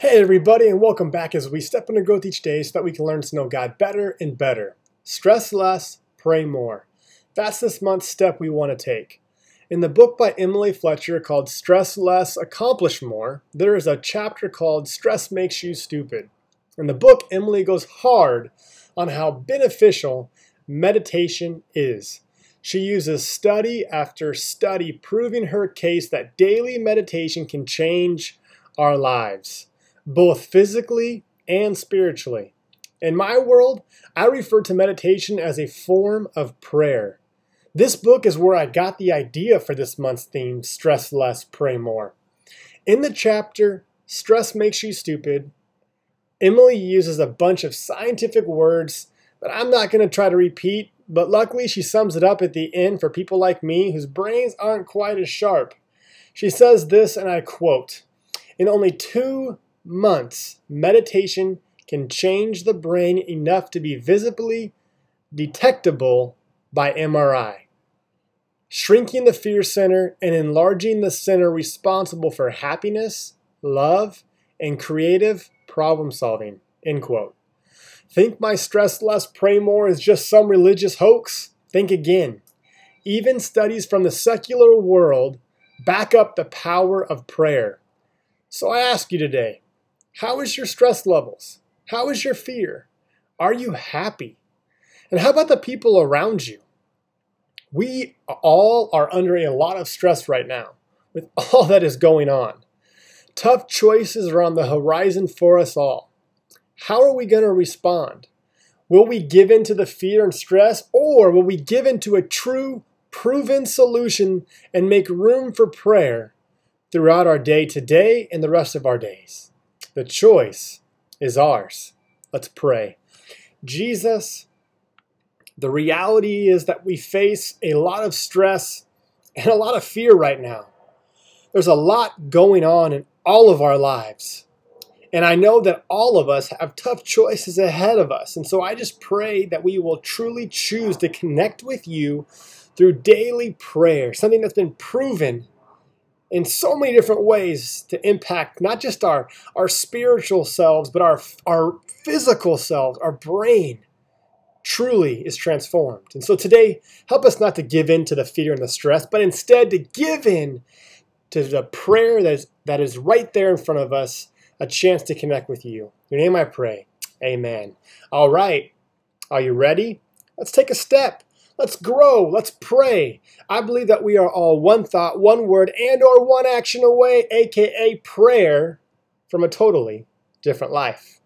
Hey, everybody, and welcome back as we step into growth each day so that we can learn to know God better and better. Stress less, pray more. That's this month's step we want to take. In the book by Emily Fletcher called Stress Less, Accomplish More, there is a chapter called Stress Makes You Stupid. In the book, Emily goes hard on how beneficial meditation is. She uses study after study proving her case that daily meditation can change our lives both physically and spiritually. In my world, I refer to meditation as a form of prayer. This book is where I got the idea for this month's theme Stress Less, Pray More. In the chapter, Stress Makes You Stupid, Emily uses a bunch of scientific words that I'm not going to try to repeat, but luckily she sums it up at the end for people like me whose brains aren't quite as sharp. She says this, and I quote In only two months, meditation can change the brain enough to be visibly detectable by MRI, shrinking the fear center and enlarging the center responsible for happiness, love, and creative problem solving. End quote. Think my stress less, pray more is just some religious hoax? Think again. Even studies from the secular world back up the power of prayer. So I ask you today how is your stress levels? How is your fear? Are you happy? And how about the people around you? We all are under a lot of stress right now with all that is going on. Tough choices are on the horizon for us all. How are we going to respond? Will we give in to the fear and stress, or will we give in to a true, proven solution and make room for prayer throughout our day today and the rest of our days? The choice is ours. Let's pray. Jesus, the reality is that we face a lot of stress and a lot of fear right now. There's a lot going on in all of our lives. And I know that all of us have tough choices ahead of us. And so I just pray that we will truly choose to connect with you through daily prayer, something that's been proven in so many different ways to impact not just our, our spiritual selves, but our, our physical selves, our brain truly is transformed. And so today, help us not to give in to the fear and the stress, but instead to give in to the prayer that is, that is right there in front of us, a chance to connect with you. In your name I pray. Amen. All right. Are you ready? Let's take a step. Let's grow. Let's pray. I believe that we are all one thought, one word, and or one action away, aka prayer, from a totally different life.